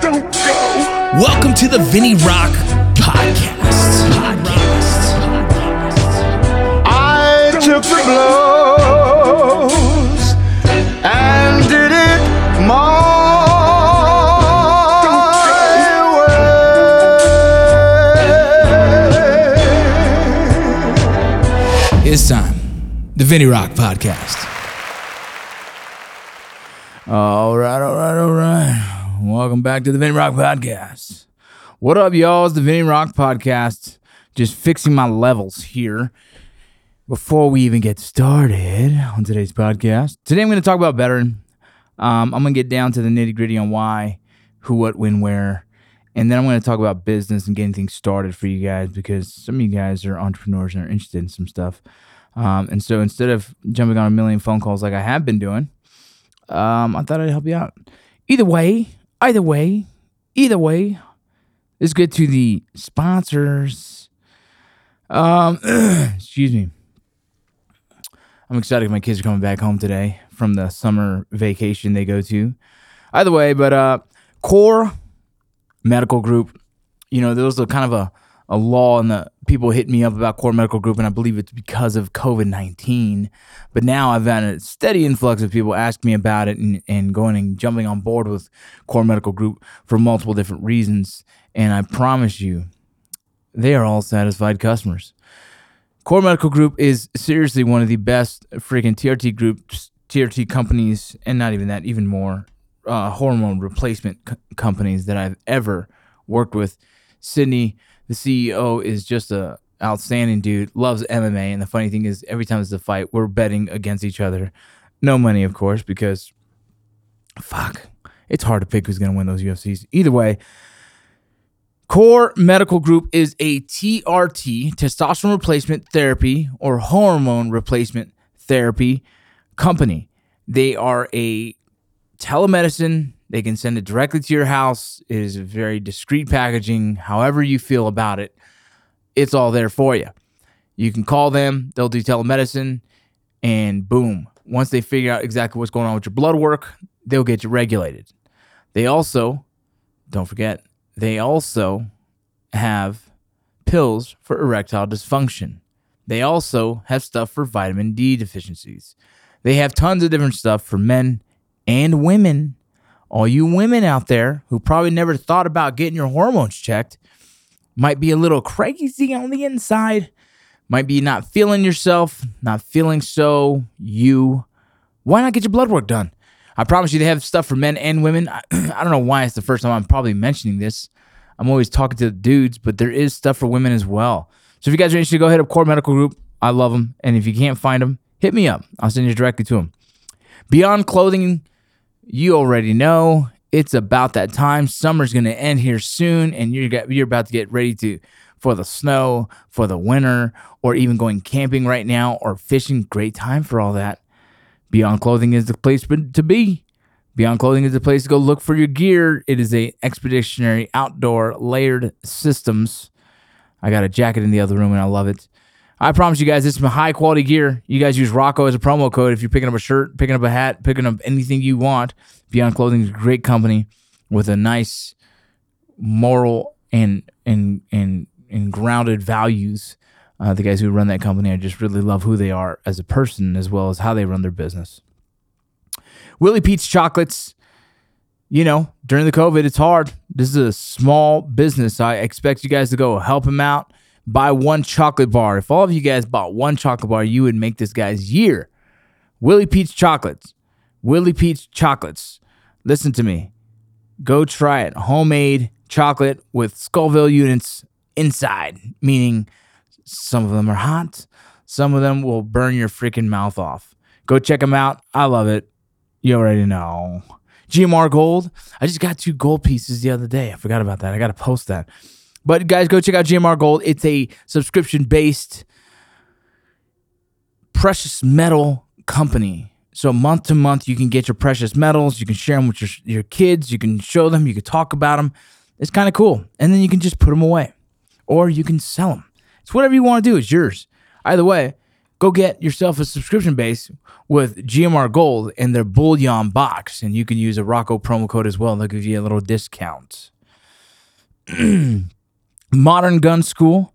Don't go. Welcome to the Vinny Rock Podcast. Podcast. I took the blows and did it my way. It's time. The Vinnie Rock Podcast. All right, all right, all right. Welcome back to the Vinny Rock Podcast. What up, y'all? It's the Vinny Rock Podcast. Just fixing my levels here before we even get started on today's podcast. Today, I'm going to talk about veteran. Um, I'm going to get down to the nitty gritty on why, who, what, when, where. And then I'm going to talk about business and getting things started for you guys because some of you guys are entrepreneurs and are interested in some stuff. Um, and so instead of jumping on a million phone calls like I have been doing, um, I thought I'd help you out. Either way, either way, either way, let's get to the sponsors. Um, excuse me. I'm excited. My kids are coming back home today from the summer vacation they go to. Either way, but uh, Core Medical Group, you know, those are kind of a, a law, and the people hit me up about Core Medical Group, and I believe it's because of COVID 19. But now I've had a steady influx of people asking me about it and, and going and jumping on board with Core Medical Group for multiple different reasons. And I promise you, they are all satisfied customers. Core Medical Group is seriously one of the best freaking TRT groups, TRT companies, and not even that, even more uh, hormone replacement c- companies that I've ever worked with. Sydney, the CEO, is just a outstanding dude. Loves MMA, and the funny thing is, every time there's a fight, we're betting against each other. No money, of course, because fuck, it's hard to pick who's gonna win those UFCs. Either way, Core Medical Group is a TRT, testosterone replacement therapy or hormone replacement therapy company. They are a telemedicine. They can send it directly to your house. It is very discreet packaging. However, you feel about it, it's all there for you. You can call them, they'll do telemedicine, and boom. Once they figure out exactly what's going on with your blood work, they'll get you regulated. They also, don't forget, they also have pills for erectile dysfunction. They also have stuff for vitamin D deficiencies. They have tons of different stuff for men and women. All you women out there who probably never thought about getting your hormones checked might be a little crazy on the inside, might be not feeling yourself, not feeling so you. Why not get your blood work done? I promise you, they have stuff for men and women. I, I don't know why it's the first time I'm probably mentioning this. I'm always talking to the dudes, but there is stuff for women as well. So if you guys are interested, go hit up Core Medical Group. I love them. And if you can't find them, hit me up. I'll send you directly to them. Beyond Clothing, you already know it's about that time. Summer's going to end here soon, and you're, got, you're about to get ready to for the snow, for the winter, or even going camping right now or fishing. Great time for all that. Beyond Clothing is the place to be. Beyond Clothing is the place to go look for your gear. It is a expeditionary outdoor layered systems. I got a jacket in the other room and I love it. I promise you guys, it's some high quality gear. You guys use Rocco as a promo code if you're picking up a shirt, picking up a hat, picking up anything you want. Beyond Clothing is a great company with a nice moral and and and and grounded values. Uh, the guys who run that company, I just really love who they are as a person as well as how they run their business. Willie Pete's Chocolates, you know, during the COVID, it's hard. This is a small business. I expect you guys to go help him out. Buy one chocolate bar. If all of you guys bought one chocolate bar, you would make this guy's year. Willie Pete's Chocolates. Willie Pete's Chocolates. Listen to me. Go try it. Homemade chocolate with Scoville units inside, meaning some of them are hot, some of them will burn your freaking mouth off. Go check them out. I love it. You already know. GMR Gold. I just got two gold pieces the other day. I forgot about that. I got to post that. But guys, go check out GMR Gold. It's a subscription based precious metal company. So month to month, you can get your precious metals. You can share them with your, your kids. You can show them. You can talk about them. It's kind of cool. And then you can just put them away or you can sell them. It's whatever you want to do. It's yours. Either way, go get yourself a subscription base with GMR Gold and their Bullion box, and you can use a Rocco promo code as well. They'll give you a little discount. Modern Gun School.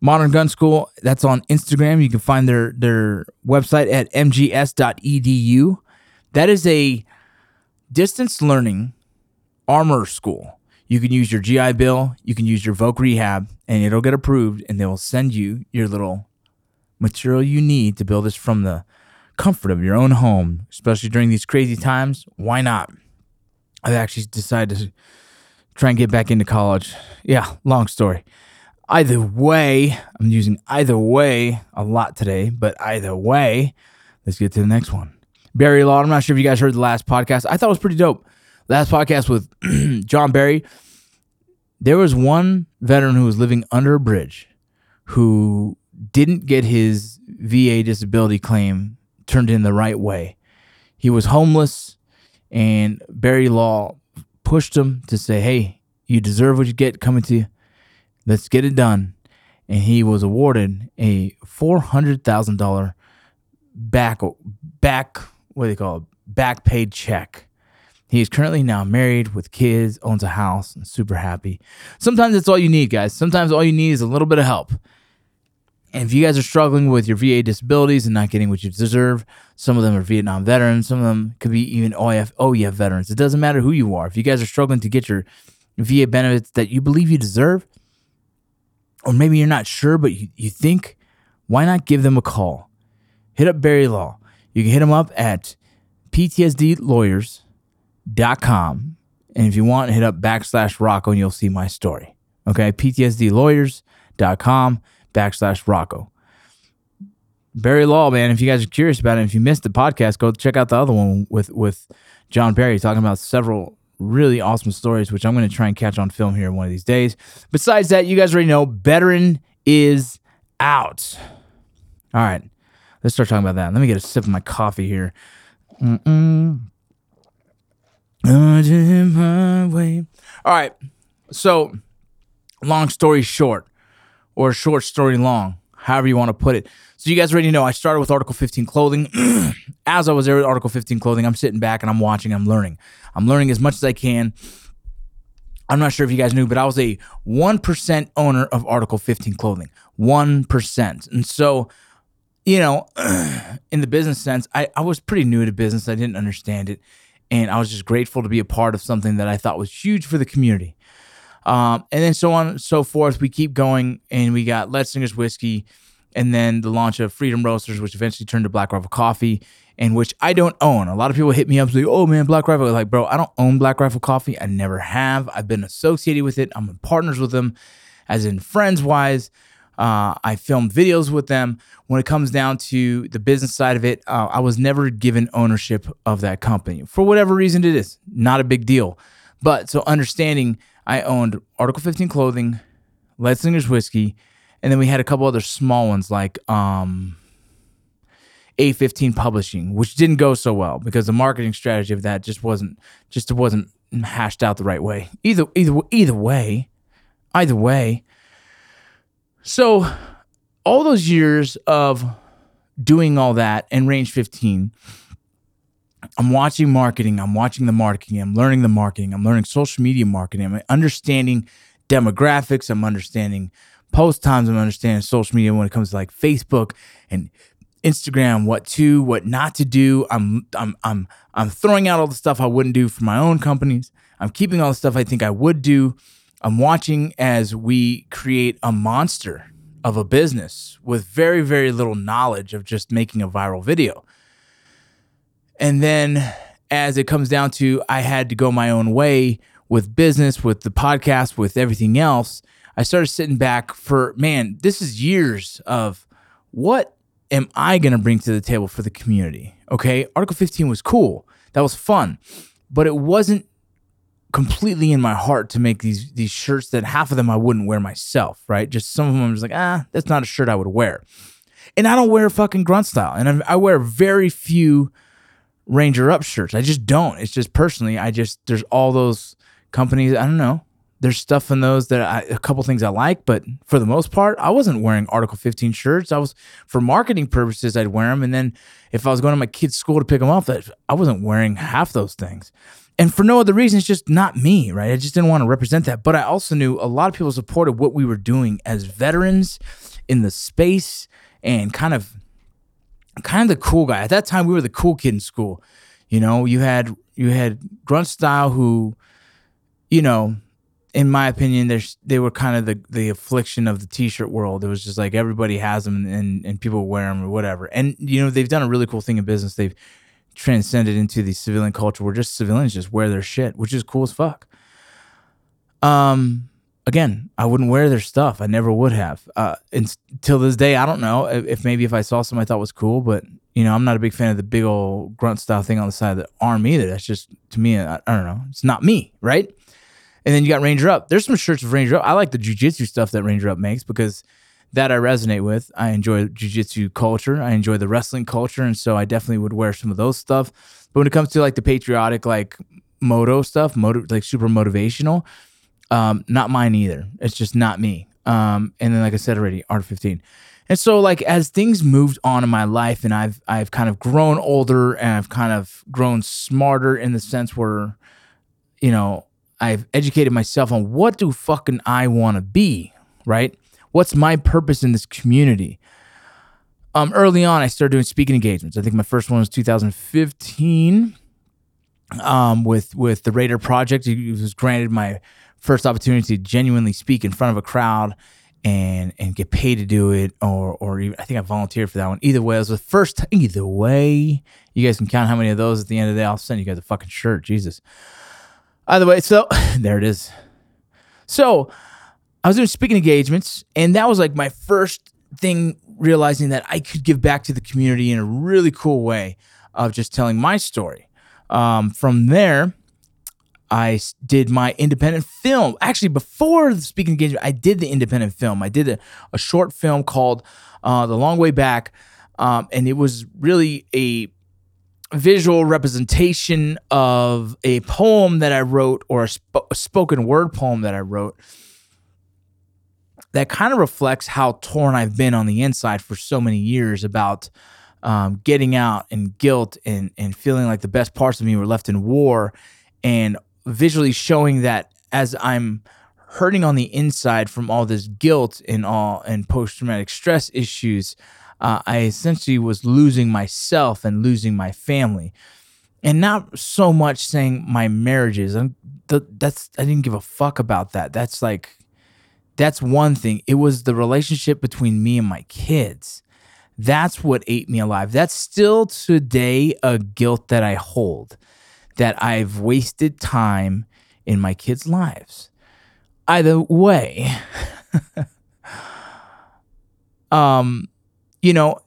Modern Gun School, that's on Instagram. You can find their their website at mgs.edu. That is a distance learning armor school. You can use your GI Bill, you can use your Voc Rehab, and it'll get approved, and they will send you your little material you need to build this from the comfort of your own home, especially during these crazy times. Why not? I've actually decided to try and get back into college. Yeah, long story. Either way, I'm using either way a lot today, but either way, let's get to the next one. Berry Law. I'm not sure if you guys heard the last podcast. I thought it was pretty dope. Last podcast with John Berry. There was one veteran who was living under a bridge who didn't get his VA disability claim turned in the right way. He was homeless, and Berry Law pushed him to say, Hey, you deserve what you get coming to you. Let's get it done. And he was awarded a $400,000 back, back, what do they call it? Back paid check. He is currently now married with kids, owns a house, and super happy. Sometimes that's all you need, guys. Sometimes all you need is a little bit of help. And if you guys are struggling with your VA disabilities and not getting what you deserve, some of them are Vietnam veterans, some of them could be even OEF, OEF veterans. It doesn't matter who you are. If you guys are struggling to get your VA benefits that you believe you deserve, or maybe you're not sure, but you, you think, why not give them a call? Hit up Berry Law. You can hit them up at ptsdlawyers.com. And if you want, hit up backslash Rocco and you'll see my story. Okay, ptsdlawyers.com backslash Rocco. Berry Law, man. If you guys are curious about it, if you missed the podcast, go check out the other one with with John Berry talking about several really awesome stories, which I'm going to try and catch on film here one of these days. Besides that, you guys already know veteran is out. All right, let's start talking about that. Let me get a sip of my coffee here. Mm-mm. All right, so long story short or a short story long, however you want to put it. So you guys already know I started with Article 15 clothing. as I was there with Article 15 clothing, I'm sitting back and I'm watching, I'm learning. I'm learning as much as I can. I'm not sure if you guys knew, but I was a 1% owner of Article 15 clothing. 1%. And so, you know, in the business sense, I, I was pretty new to business. I didn't understand it. And I was just grateful to be a part of something that I thought was huge for the community. Um, and then so on and so forth. We keep going, and we got Leadslingers Whiskey, and then the launch of Freedom Roasters, which eventually turned to Black Rifle Coffee, and which I don't own. A lot of people hit me up and say, "Oh man, Black Rifle." Like, bro, I don't own Black Rifle Coffee. I never have. I've been associated with it. I'm in partners with them, as in friends wise. Uh, I filmed videos with them. When it comes down to the business side of it, uh, I was never given ownership of that company for whatever reason it is. Not a big deal. But so understanding I owned Article 15 clothing, Leadslingers whiskey, and then we had a couple other small ones like um, A15 Publishing, which didn't go so well because the marketing strategy of that just wasn't just wasn't hashed out the right way. Either either either way, either way. So all those years of doing all that and range 15 I'm watching marketing. I'm watching the marketing. I'm learning the marketing. I'm learning social media marketing. I'm understanding demographics. I'm understanding post times. I'm understanding social media when it comes to like Facebook and Instagram, what to, what not to do. I'm I'm I'm I'm throwing out all the stuff I wouldn't do for my own companies. I'm keeping all the stuff I think I would do. I'm watching as we create a monster of a business with very very little knowledge of just making a viral video. And then as it comes down to, I had to go my own way with business, with the podcast, with everything else. I started sitting back for, man, this is years of what am I going to bring to the table for the community? Okay. Article 15 was cool. That was fun, but it wasn't completely in my heart to make these these shirts that half of them I wouldn't wear myself, right? Just some of them I'm just like, ah, that's not a shirt I would wear. And I don't wear fucking grunt style. And I, I wear very few Ranger Up shirts. I just don't. It's just personally, I just there's all those companies. I don't know. There's stuff in those that I, a couple things I like, but for the most part, I wasn't wearing Article 15 shirts. I was for marketing purposes, I'd wear them, and then if I was going to my kid's school to pick them up, I wasn't wearing half those things. And for no other reason, it's just not me, right? I just didn't want to represent that. But I also knew a lot of people supported what we were doing as veterans in the space and kind of kind of the cool guy. At that time, we were the cool kid in school. You know, you had you had grunt style who, you know, in my opinion, there's they were kind of the the affliction of the t-shirt world. It was just like everybody has them and and people wear them or whatever. And you know, they've done a really cool thing in business. They've transcended into the civilian culture where just civilians just wear their shit, which is cool as fuck. Um, again, I wouldn't wear their stuff. I never would have. Uh, until this day, I don't know if, if, maybe if I saw something I thought was cool, but you know, I'm not a big fan of the big old grunt style thing on the side of the arm either. That's just to me, I, I don't know. It's not me, right? And then you got Ranger Up. There's some shirts of Ranger Up. I like the jujitsu stuff that Ranger Up makes because that I resonate with. I enjoy jujitsu culture. I enjoy the wrestling culture, and so I definitely would wear some of those stuff. But when it comes to like the patriotic, like moto stuff, like super motivational, um, not mine either. It's just not me. Um, and then like I said already, Art 15. And so like as things moved on in my life, and I've I've kind of grown older, and I've kind of grown smarter in the sense where, you know, I've educated myself on what do fucking I want to be, right? what's my purpose in this community? Um, early on, I started doing speaking engagements. I think my first one was 2015 um, with with the Raider Project. It was granted my first opportunity to genuinely speak in front of a crowd and and get paid to do it, or or even, I think I volunteered for that one. Either way, it was the first. T- either way, you guys can count how many of those at the end of the day. I'll send you guys a fucking shirt. Jesus. Either way, so there it is. So I was doing speaking engagements, and that was like my first thing realizing that I could give back to the community in a really cool way of just telling my story. Um, from there, I did my independent film. Actually, before the speaking engagement, I did the independent film. I did a, a short film called uh, The Long Way Back, um, and it was really a visual representation of a poem that I wrote or a, sp- a spoken word poem that I wrote that kind of reflects how torn I've been on the inside for so many years about um, getting out and guilt and and feeling like the best parts of me were left in war, and visually showing that as I'm hurting on the inside from all this guilt and all and post traumatic stress issues, uh, I essentially was losing myself and losing my family. And not so much saying my marriages. I'm, that's I didn't give a fuck about that. That's like that's one thing. It was the relationship between me and my kids. That's what ate me alive. That's still today a guilt that I hold that I've wasted time in my kids' lives. Either way, um, you know,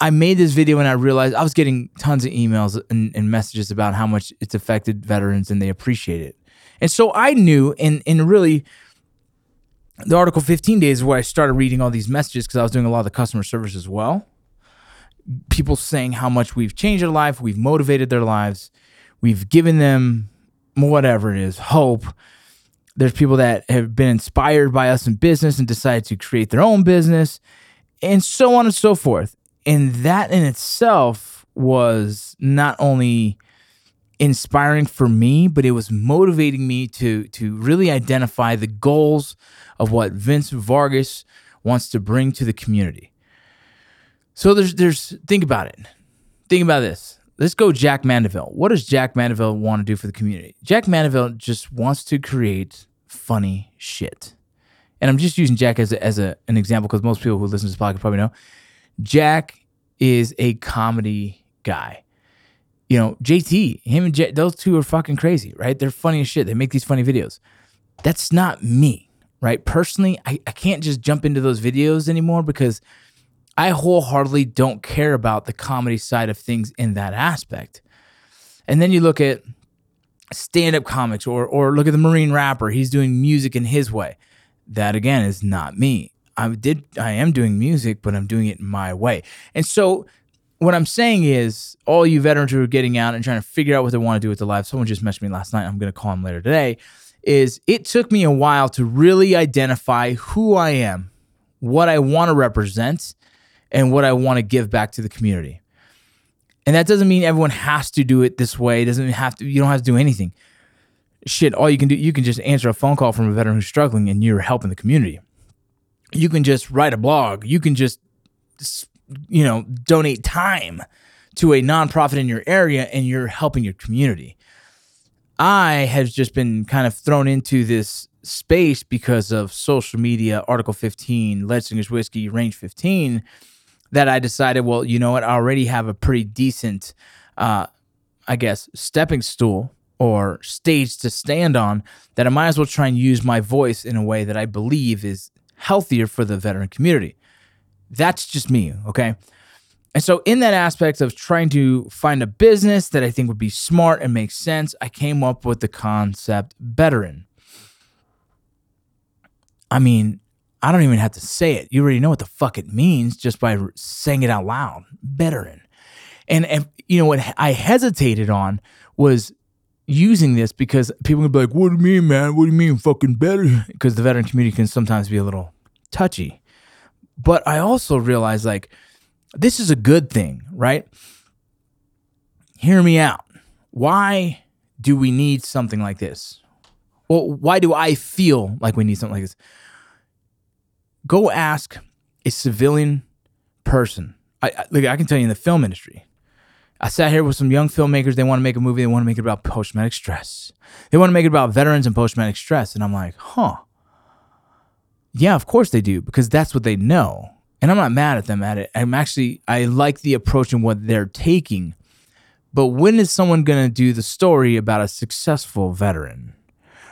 I made this video and I realized I was getting tons of emails and, and, messages about how much it's affected veterans and they appreciate it. And so I knew and and really the Article 15 days where I started reading all these messages because I was doing a lot of the customer service as well. People saying how much we've changed their life, we've motivated their lives, we've given them whatever it is, hope. There's people that have been inspired by us in business and decided to create their own business, and so on and so forth. And that in itself was not only inspiring for me, but it was motivating me to to really identify the goals of what Vince Vargas wants to bring to the community. So there's there's think about it. Think about this. Let's go Jack Mandeville. What does Jack Mandeville want to do for the community? Jack Mandeville just wants to create funny shit. And I'm just using Jack as a, as a, an example because most people who listen to this podcast probably know. Jack is a comedy guy you know, JT, him and J, those two are fucking crazy, right? They're funny as shit. They make these funny videos. That's not me, right? Personally, I, I can't just jump into those videos anymore because I wholeheartedly don't care about the comedy side of things in that aspect. And then you look at stand-up comics or or look at the Marine rapper. He's doing music in his way. That again is not me. I did I am doing music, but I'm doing it my way. And so what I'm saying is, all you veterans who are getting out and trying to figure out what they want to do with their life. Someone just messaged me last night. I'm going to call him later today. is it took me a while to really identify who I am, what I want to represent, and what I want to give back to the community. And that doesn't mean everyone has to do it this way. It doesn't have to, you don't have to do anything. Shit, all you can do, you can just answer a phone call from a veteran who's struggling and you're helping the community. You can just write a blog. You can just, you know, donate time to a nonprofit in your area and you're helping your community. I have just been kind of thrown into this space because of social media, Article 15, Lead Slingers Whiskey, Range 15, that I decided, well, you know what? I already have a pretty decent, uh, I guess, stepping stool or stage to stand on that I might as well try and use my voice in a way that I believe is healthier for the veteran community. That's just me, okay? And so, in that aspect of trying to find a business that I think would be smart and make sense, I came up with the concept veteran. I mean, I don't even have to say it. You already know what the fuck it means just by saying it out loud. Veteran. And, and you know what I hesitated on was using this because people would be like, "What do you mean, man? What do you mean, fucking better?" Because the veteran community can sometimes be a little touchy. But I also realized like this is a good thing, right? Hear me out. Why do we need something like this? Well, why do I feel like we need something like this? Go ask a civilian person. I, I, I can tell you in the film industry, I sat here with some young filmmakers. They want to make a movie. They want to make it about post traumatic stress. They want to make it about veterans and post traumatic stress. And I'm like, huh. Yeah, of course they do, because that's what they know and I'm not mad at them at it. I'm actually I like the approach and what they're taking. But when is someone going to do the story about a successful veteran?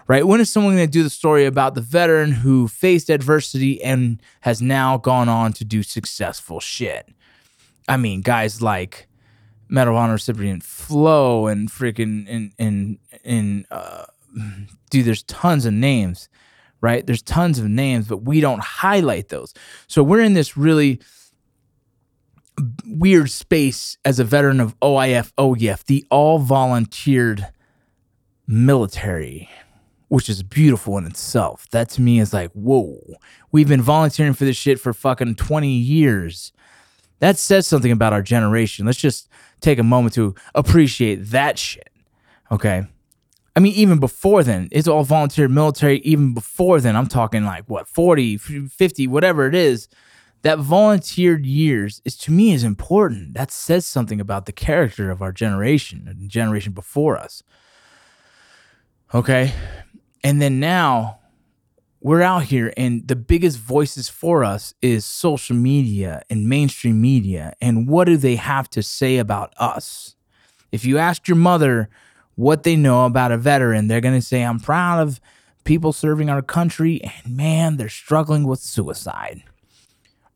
Right? When is someone going to do the story about the veteran who faced adversity and has now gone on to do successful shit? I mean, guys like Medal of Honor recipient Flo and freaking and and and uh, dude, there's tons of names right? There's tons of names, but we don't highlight those. So we're in this really weird space as a veteran of OIF, OEF, the all volunteered military, which is beautiful in itself. That to me is like, whoa, we've been volunteering for this shit for fucking 20 years. That says something about our generation. Let's just take a moment to appreciate that shit. Okay. I mean, even before then, it's all volunteer military. Even before then, I'm talking like what, 40, 50, whatever it is. That volunteered years is to me is important. That says something about the character of our generation and the generation before us. Okay. And then now we're out here, and the biggest voices for us is social media and mainstream media. And what do they have to say about us? If you ask your mother, what they know about a veteran. They're going to say, I'm proud of people serving our country, and man, they're struggling with suicide.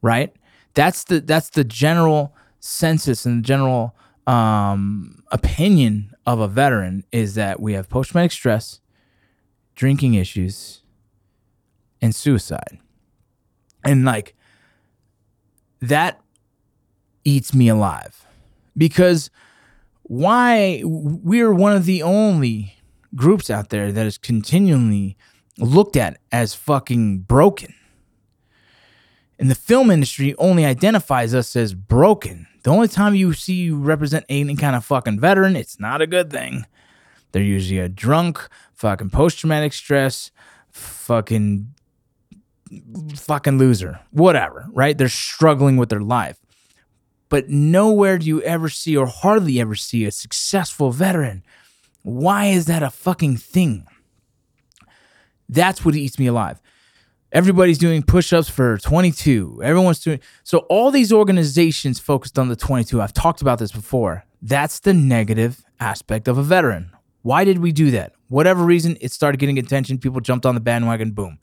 Right? That's the that's the general census and the general um, opinion of a veteran is that we have post traumatic stress, drinking issues, and suicide. And like that eats me alive because why we're one of the only groups out there that is continually looked at as fucking broken. And the film industry only identifies us as broken. The only time you see you represent any kind of fucking veteran, it's not a good thing. They're usually a drunk, fucking post traumatic stress, fucking fucking loser, whatever, right? They're struggling with their life but nowhere do you ever see or hardly ever see a successful veteran. Why is that a fucking thing? That's what eats me alive. Everybody's doing push-ups for 22. Everyone's doing so all these organizations focused on the 22. I've talked about this before. That's the negative aspect of a veteran. Why did we do that? Whatever reason, it started getting attention. People jumped on the bandwagon, boom.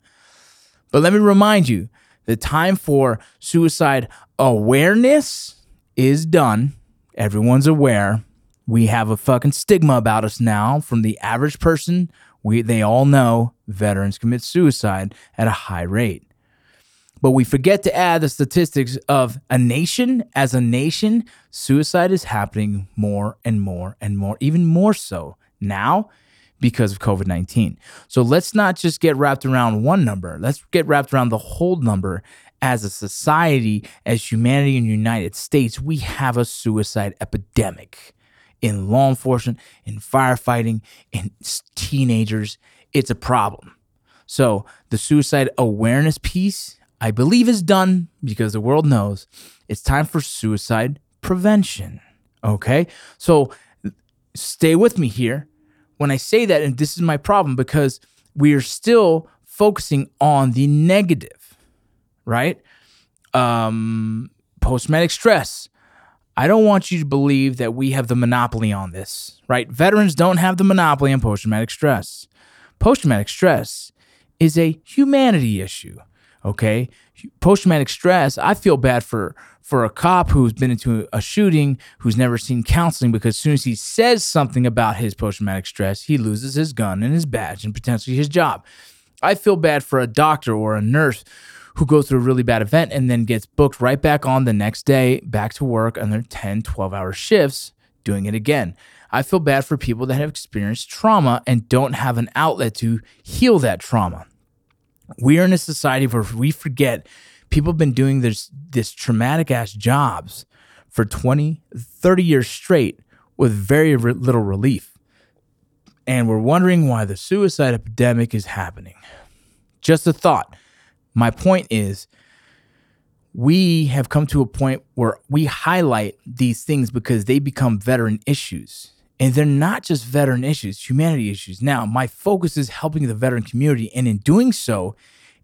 But let me remind you, the time for suicide awareness is done. Everyone's aware. We have a fucking stigma about us now from the average person. We they all know veterans commit suicide at a high rate. But we forget to add the statistics of a nation as a nation, suicide is happening more and more and more, even more so now because of COVID 19. So let's not just get wrapped around one number, let's get wrapped around the whole number. As a society, as humanity in the United States, we have a suicide epidemic in law enforcement, in firefighting, in teenagers. It's a problem. So the suicide awareness piece, I believe, is done because the world knows it's time for suicide prevention. Okay. So stay with me here when I say that, and this is my problem because we are still focusing on the negative, right? Um, Post traumatic stress. I don't want you to believe that we have the monopoly on this, right? Veterans don't have the monopoly on post traumatic stress. Post traumatic stress is a humanity issue, okay? Post traumatic stress, I feel bad for for a cop who's been into a shooting who's never seen counseling because as soon as he says something about his post traumatic stress, he loses his gun and his badge and potentially his job. I feel bad for a doctor or a nurse who goes through a really bad event and then gets booked right back on the next day, back to work on their 10, 12 hour shifts, doing it again. I feel bad for people that have experienced trauma and don't have an outlet to heal that trauma. We are in a society where we forget people have been doing this this traumatic ass jobs for 20 30 years straight with very re- little relief. And we're wondering why the suicide epidemic is happening. Just a thought. My point is we have come to a point where we highlight these things because they become veteran issues and they're not just veteran issues humanity issues now my focus is helping the veteran community and in doing so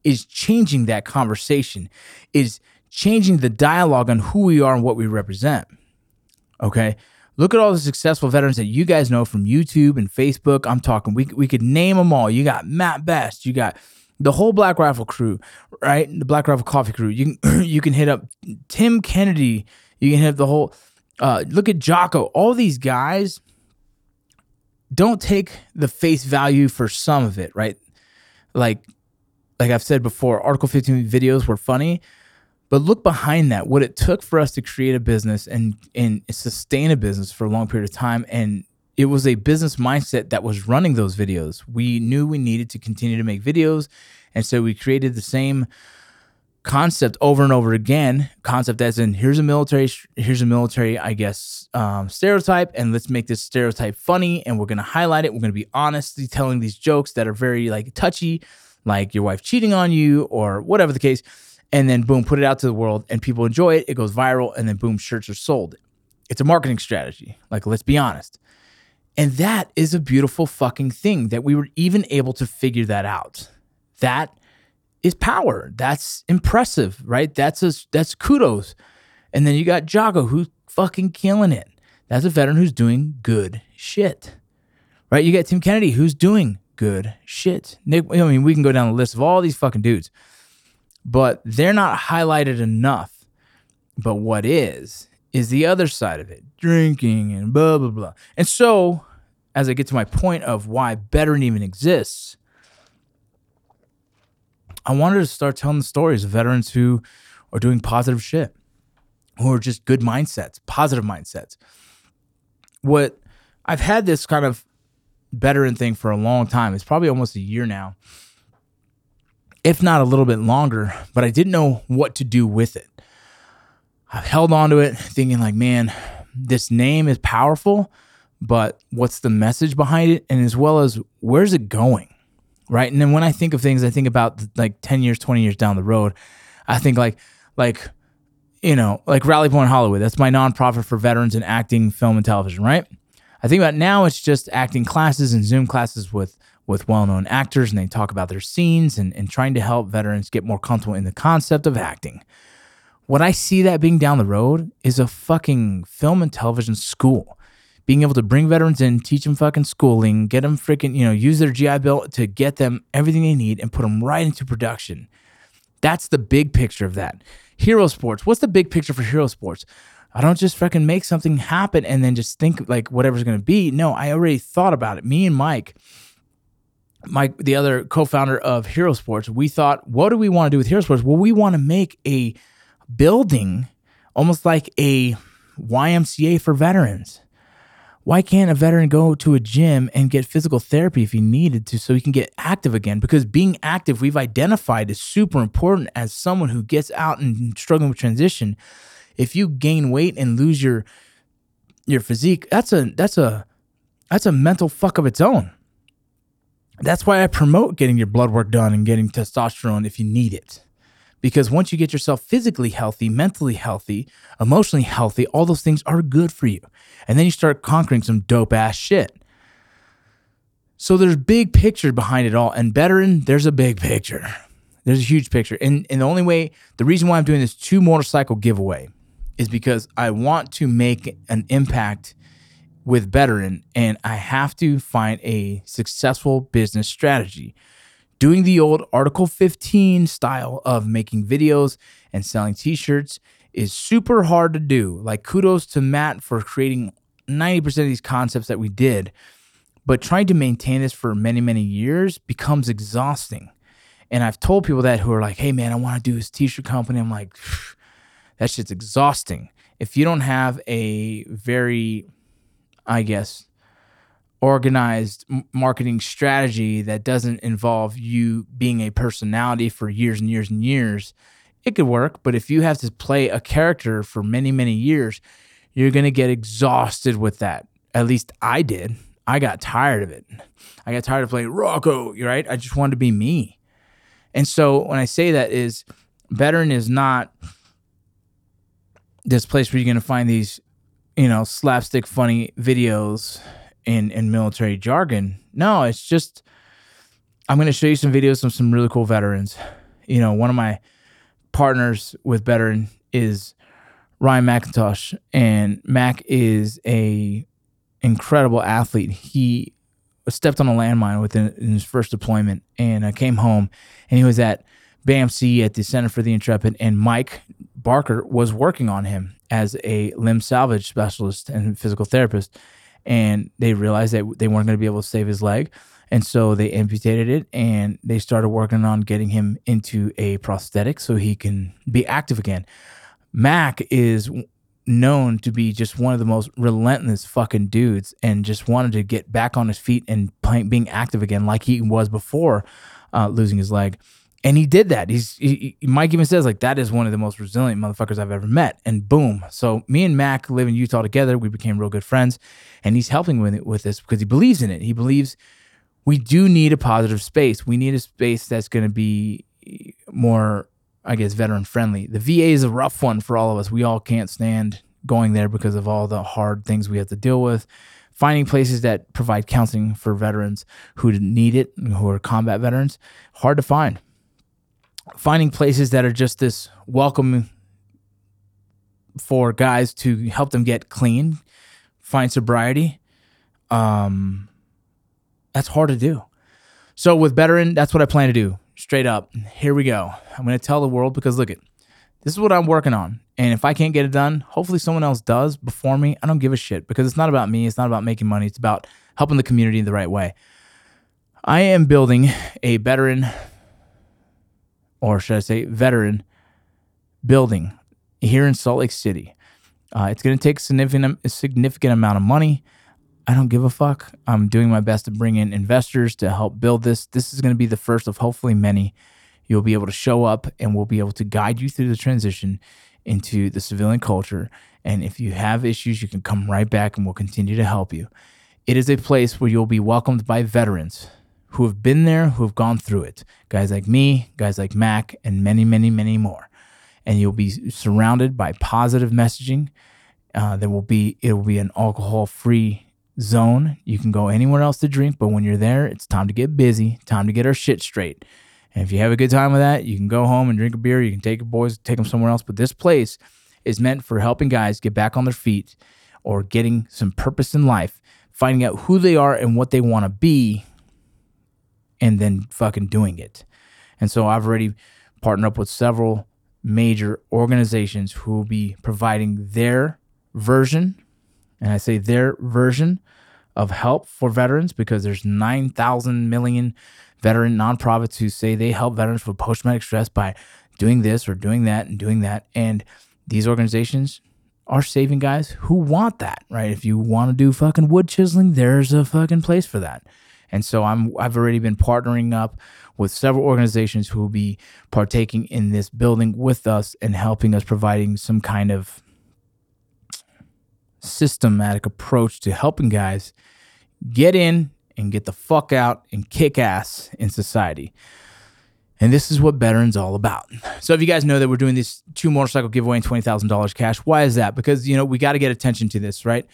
is changing that conversation, is changing the dialogue on who we are and what we represent. Okay. Look at all the successful veterans that you guys know from YouTube and Facebook. I'm talking, we, we could name them all. You got Matt Best, you got the whole Black Rifle crew, right? The Black Rifle Coffee crew. You can you can hit up Tim Kennedy. You can hit the whole. Uh, look at Jocko. All these guys. Don't take the face value for some of it, right? Like like I've said before, Article 15 videos were funny, but look behind that, what it took for us to create a business and and sustain a business for a long period of time. And it was a business mindset that was running those videos. We knew we needed to continue to make videos. And so we created the same concept over and over again. Concept as in here's a military, here's a military, I guess, um, stereotype, and let's make this stereotype funny. And we're gonna highlight it. We're gonna be honestly telling these jokes that are very like touchy like your wife cheating on you or whatever the case. And then boom, put it out to the world and people enjoy it. It goes viral and then boom, shirts are sold. It's a marketing strategy. Like, let's be honest. And that is a beautiful fucking thing that we were even able to figure that out. That is power. That's impressive, right? That's a, that's kudos. And then you got Jocko who's fucking killing it. That's a veteran who's doing good shit. Right? You got Tim Kennedy who's doing good shit. Nick, I mean, we can go down the list of all these fucking dudes, but they're not highlighted enough. But what is, is the other side of it drinking and blah, blah, blah. And so, as I get to my point of why Veteran even exists, I wanted to start telling the stories of veterans who are doing positive shit, who are just good mindsets, positive mindsets. What I've had this kind of veteran thing for a long time. It's probably almost a year now, if not a little bit longer, but I didn't know what to do with it. I've held on to it thinking, like, man, this name is powerful, but what's the message behind it? And as well as where's it going? Right. And then when I think of things, I think about like 10 years, 20 years down the road. I think like, like, you know, like Rally Point Hollywood. That's my nonprofit for veterans in acting, film, and television, right? I think about now it's just acting classes and Zoom classes with with well-known actors and they talk about their scenes and, and trying to help veterans get more comfortable in the concept of acting. What I see that being down the road is a fucking film and television school. Being able to bring veterans in, teach them fucking schooling, get them freaking, you know, use their GI Bill to get them everything they need and put them right into production. That's the big picture of that. Hero sports. What's the big picture for hero sports? I don't just fucking make something happen and then just think like whatever's going to be. No, I already thought about it. Me and Mike, Mike, the other co-founder of Hero Sports, we thought, what do we want to do with Hero Sports? Well, we want to make a building almost like a YMCA for veterans. Why can't a veteran go to a gym and get physical therapy if he needed to so he can get active again? Because being active, we've identified is super important as someone who gets out and struggling with transition. If you gain weight and lose your your physique, that's a that's a that's a mental fuck of its own. That's why I promote getting your blood work done and getting testosterone if you need it. Because once you get yourself physically healthy, mentally healthy, emotionally healthy, all those things are good for you. And then you start conquering some dope ass shit. So there's big picture behind it all. And veteran, there's a big picture. There's a huge picture. And, and the only way, the reason why I'm doing this two motorcycle giveaway is because I want to make an impact with veteran and I have to find a successful business strategy. Doing the old Article 15 style of making videos and selling t shirts is super hard to do. Like, kudos to Matt for creating 90% of these concepts that we did. But trying to maintain this for many, many years becomes exhausting. And I've told people that who are like, hey, man, I want to do this t shirt company. I'm like, that shit's exhausting. If you don't have a very I guess, organized marketing strategy that doesn't involve you being a personality for years and years and years, it could work. But if you have to play a character for many, many years, you're going to get exhausted with that. At least I did. I got tired of it. I got tired of playing Rocco, right? I just wanted to be me. And so when I say that is veteran is not this place where you're going to find these you know, slapstick funny videos in in military jargon. No, it's just I'm going to show you some videos of some really cool veterans. You know, one of my partners with veteran is Ryan McIntosh, and Mac is a incredible athlete. He stepped on a landmine within in his first deployment, and I came home, and he was at BAMC at the Center for the Intrepid, and Mike Barker was working on him as a limb salvage specialist and physical therapist. And they realized that they weren't going to be able to save his leg. And so they amputated it and they started working on getting him into a prosthetic so he can be active again. Mac is known to be just one of the most relentless fucking dudes and just wanted to get back on his feet and playing, being active again like he was before uh, losing his leg and he did that. He's he, Mike even says like that is one of the most resilient motherfuckers I've ever met. And boom. So me and Mac live in Utah together. We became real good friends, and he's helping with it, with this because he believes in it. He believes we do need a positive space. We need a space that's going to be more, I guess, veteran friendly. The VA is a rough one for all of us. We all can't stand going there because of all the hard things we have to deal with. Finding places that provide counseling for veterans who need it, who are combat veterans, hard to find finding places that are just this welcome for guys to help them get clean, find sobriety. Um, that's hard to do. So with veteran, that's what I plan to do. Straight up. Here we go. I'm to tell the world because look at this is what I'm working on. And if I can't get it done, hopefully someone else does before me. I don't give a shit because it's not about me. It's not about making money. It's about helping the community in the right way. I am building a veteran or should I say, veteran building here in Salt Lake City. Uh, it's going to take significant a significant amount of money. I don't give a fuck. I'm doing my best to bring in investors to help build this. This is going to be the first of hopefully many. You'll be able to show up and we'll be able to guide you through the transition into the civilian culture. And if you have issues, you can come right back and we'll continue to help you. It is a place where you'll be welcomed by veterans who have been there, who have gone through it. Guys like me, guys like Mac, and many, many, many more. And you'll be surrounded by positive messaging. Uh, there will be it will be an alcohol free zone. You can go anywhere else to drink, but when you're there, it's time to get busy, time to get our shit straight. And if you have a good time with that, you can go home and drink a beer. You can take your boys, take them somewhere else. But this place is meant for helping guys get back on their feet or getting some purpose in life, finding out who they are and what they want to be and then fucking doing it. And so I've already partnered up with several major organizations who will be providing their version, and I say their version of help for veterans because there's 9,000 million veteran nonprofits who say they help veterans with post traumatic stress by doing this or doing that and doing that. And these organizations are saving guys who want that, right? If you want to do fucking wood chiseling, there's a fucking place for that. And so I'm I've already been partnering up with several organizations who will be partaking in this building with us and helping us providing some kind of systematic approach to helping guys get in and get the fuck out and kick ass in society. And this is what Veterans all about. So if you guys know that we're doing this two motorcycle giveaway and twenty thousand dollars cash, why is that? Because you know we got to get attention to this, right?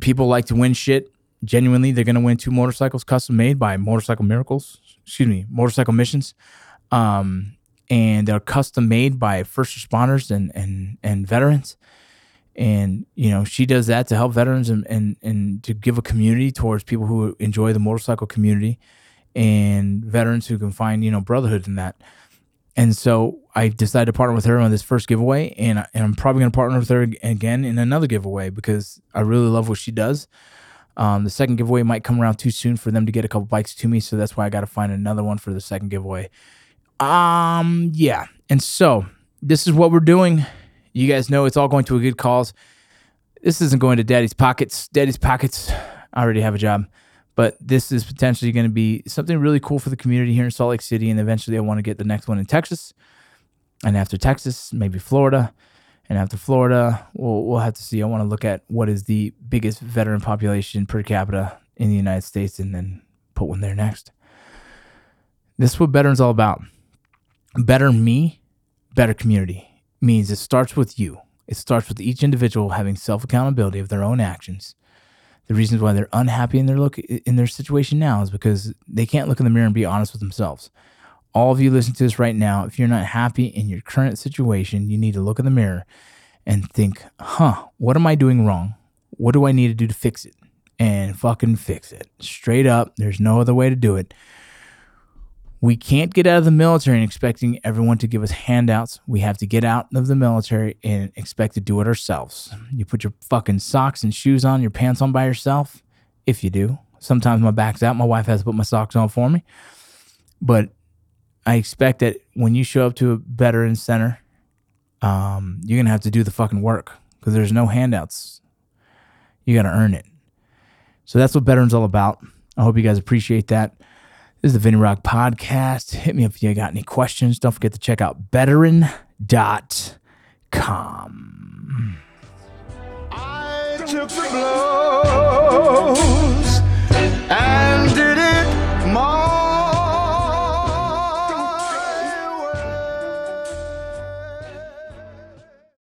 People like to win shit. Genuinely, they're gonna win two motorcycles custom made by Motorcycle Miracles. Excuse me, Motorcycle Missions, um, and they're custom made by first responders and and and veterans. And you know she does that to help veterans and and and to give a community towards people who enjoy the motorcycle community and veterans who can find you know brotherhood in that. And so I decided to partner with her on this first giveaway, and, and I'm probably going to partner with her again in another giveaway because I really love what she does. Um, the second giveaway might come around too soon for them to get a couple bikes to me, so that's why I got to find another one for the second giveaway. Um, yeah, and so this is what we're doing. You guys know it's all going to a good cause. This isn't going to daddy's pockets. Daddy's pockets. I already have a job but this is potentially going to be something really cool for the community here in Salt Lake City. And eventually, I want to get the next one in Texas, and after Texas, maybe Florida, and after Florida, we'll we'll have to see. I want to look at what is the biggest veteran population per capita in the United States, and then put one there next. This is what veterans all about. Better me, better community means it starts with you. It starts with each individual having self accountability of their own actions the reasons why they're unhappy in their look in their situation now is because they can't look in the mirror and be honest with themselves. All of you listening to this right now, if you're not happy in your current situation, you need to look in the mirror and think, huh, what am I doing wrong? What do I need to do to fix it? And fucking fix it. Straight up, there's no other way to do it. We can't get out of the military and expecting everyone to give us handouts. We have to get out of the military and expect to do it ourselves. You put your fucking socks and shoes on, your pants on by yourself, if you do. Sometimes my back's out. My wife has to put my socks on for me. But I expect that when you show up to a veteran center, um, you're to have to do the fucking work because there's no handouts. You got to earn it. So that's what veterans all about. I hope you guys appreciate that. This is the Vinny Rock Podcast. Hit me up if you got any questions. Don't forget to check out veteran.com. I took the blows